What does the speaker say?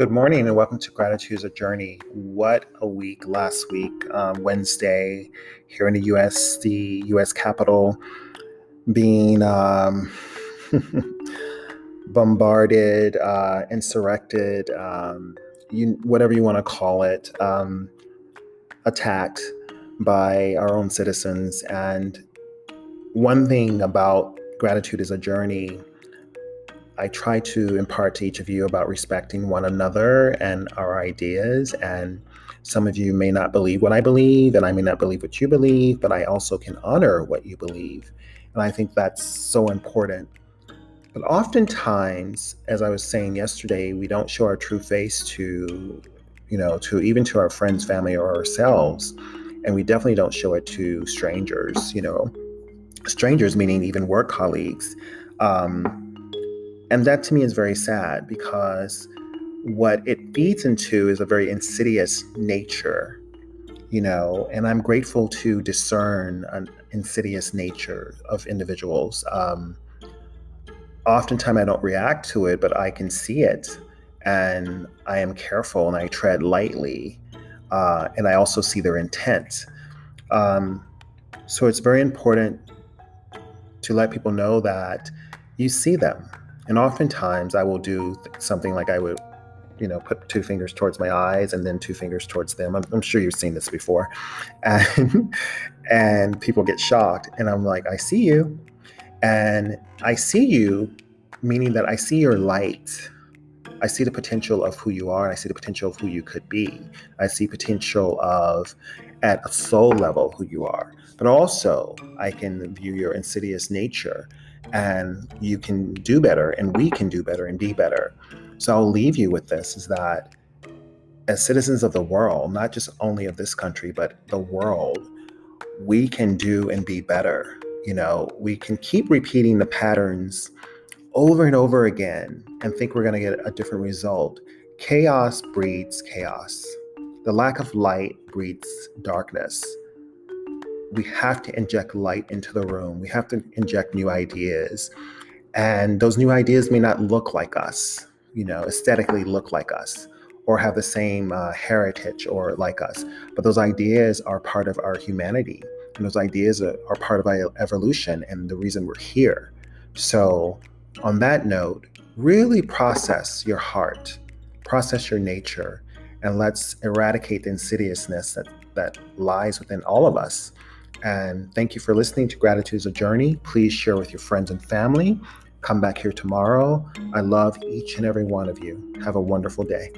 Good morning and welcome to Gratitude is a Journey. What a week last week, um, Wednesday, here in the US, the US Capitol being um, bombarded, uh, insurrected, um, you, whatever you want to call it, um, attacked by our own citizens. And one thing about Gratitude is a Journey I try to impart to each of you about respecting one another and our ideas. And some of you may not believe what I believe, and I may not believe what you believe, but I also can honor what you believe. And I think that's so important. But oftentimes, as I was saying yesterday, we don't show our true face to, you know, to even to our friends, family, or ourselves. And we definitely don't show it to strangers, you know, strangers meaning even work colleagues. Um, and that to me is very sad because what it feeds into is a very insidious nature, you know, and I'm grateful to discern an insidious nature of individuals. Um, oftentimes I don't react to it, but I can see it and I am careful and I tread lightly. Uh, and I also see their intent. Um, so it's very important to let people know that you see them and oftentimes I will do something like I would, you know, put two fingers towards my eyes and then two fingers towards them. I'm, I'm sure you've seen this before. And, and people get shocked. And I'm like, I see you. And I see you, meaning that I see your light. I see the potential of who you are, and I see the potential of who you could be. I see potential of, at a soul level, who you are. But also, I can view your insidious nature and you can do better and we can do better and be better. So I'll leave you with this is that as citizens of the world, not just only of this country, but the world, we can do and be better. You know, we can keep repeating the patterns over and over again and think we're going to get a different result. Chaos breeds chaos. The lack of light breeds darkness we have to inject light into the room. We have to inject new ideas. And those new ideas may not look like us, you know, aesthetically look like us or have the same uh, heritage or like us. But those ideas are part of our humanity. And those ideas are, are part of our evolution and the reason we're here. So, on that note, really process your heart, process your nature, and let's eradicate the insidiousness that, that lies within all of us and thank you for listening to Gratitude is a Journey. Please share with your friends and family. Come back here tomorrow. I love each and every one of you. Have a wonderful day.